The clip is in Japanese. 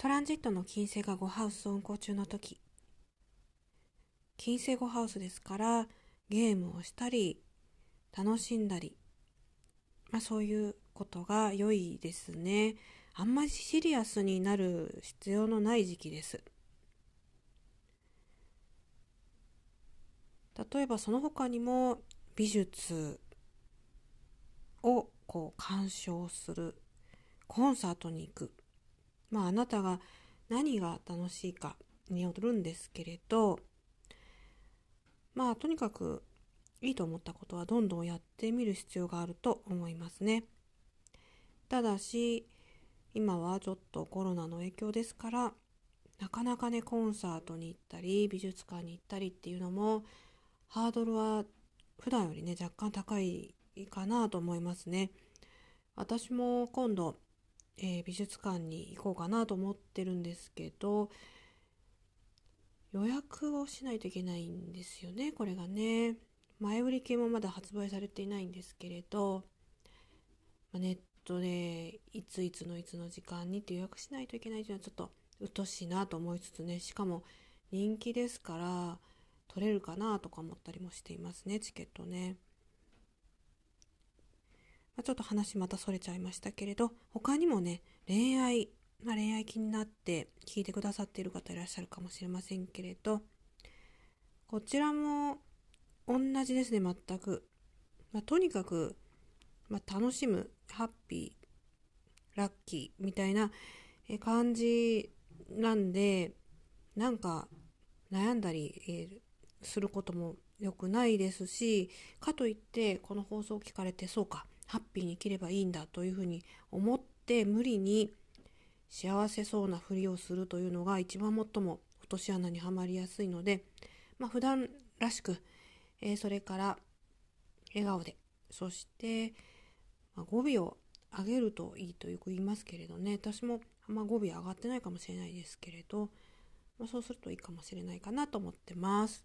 トランジットの金星が5ハウス運行中の時金星5ハウスですからゲームをしたり楽しんだり、まあ、そういうことが良いですね。あんまりシリアスになる必要のない時期です。例えばその他にも美術をこう鑑賞するコンサートに行く。まああなたが何が楽しいかによるんですけれどまあとにかくいいと思ったことはどんどんやってみる必要があると思いますね。ただし今はちょっとコロナの影響ですからなかなかねコンサートに行ったり美術館に行ったりっていうのもハードルは普段よりね若干高いかなと思いますね。私も今度、えー、美術館に行こうかなと思ってるんですけど予約をしないといけないんですよねこれがね。前売り券もまだ発売されていないんですけれど、まあ、ネットでいついつのいつの時間にって予約しないといけないというのはちょっとうっとしいなと思いつつねしかも人気ですから取れるかなとか思ったりもしていますねチケットね。ちょっと話またそれちゃいましたけれど他にもね恋愛、まあ、恋愛気になって聞いてくださっている方いらっしゃるかもしれませんけれどこちらも同じですね全く、まあ、とにかく、まあ、楽しむハッピーラッキーみたいな感じなんでなんか悩んだり、えー、することも良くないですしかといってこの放送を聞かれてそうかハッピーに生きればいいんだというふうに思って無理に幸せそうなふりをするというのが一番最も落とし穴にはまりやすいので、まあ、普段らしく、えー、それから笑顔でそして、まあ、語尾を上げるといいとよく言いますけれどね私もあんま語尾上がってないかもしれないですけれど、まあ、そうするといいかもしれないかなと思ってます。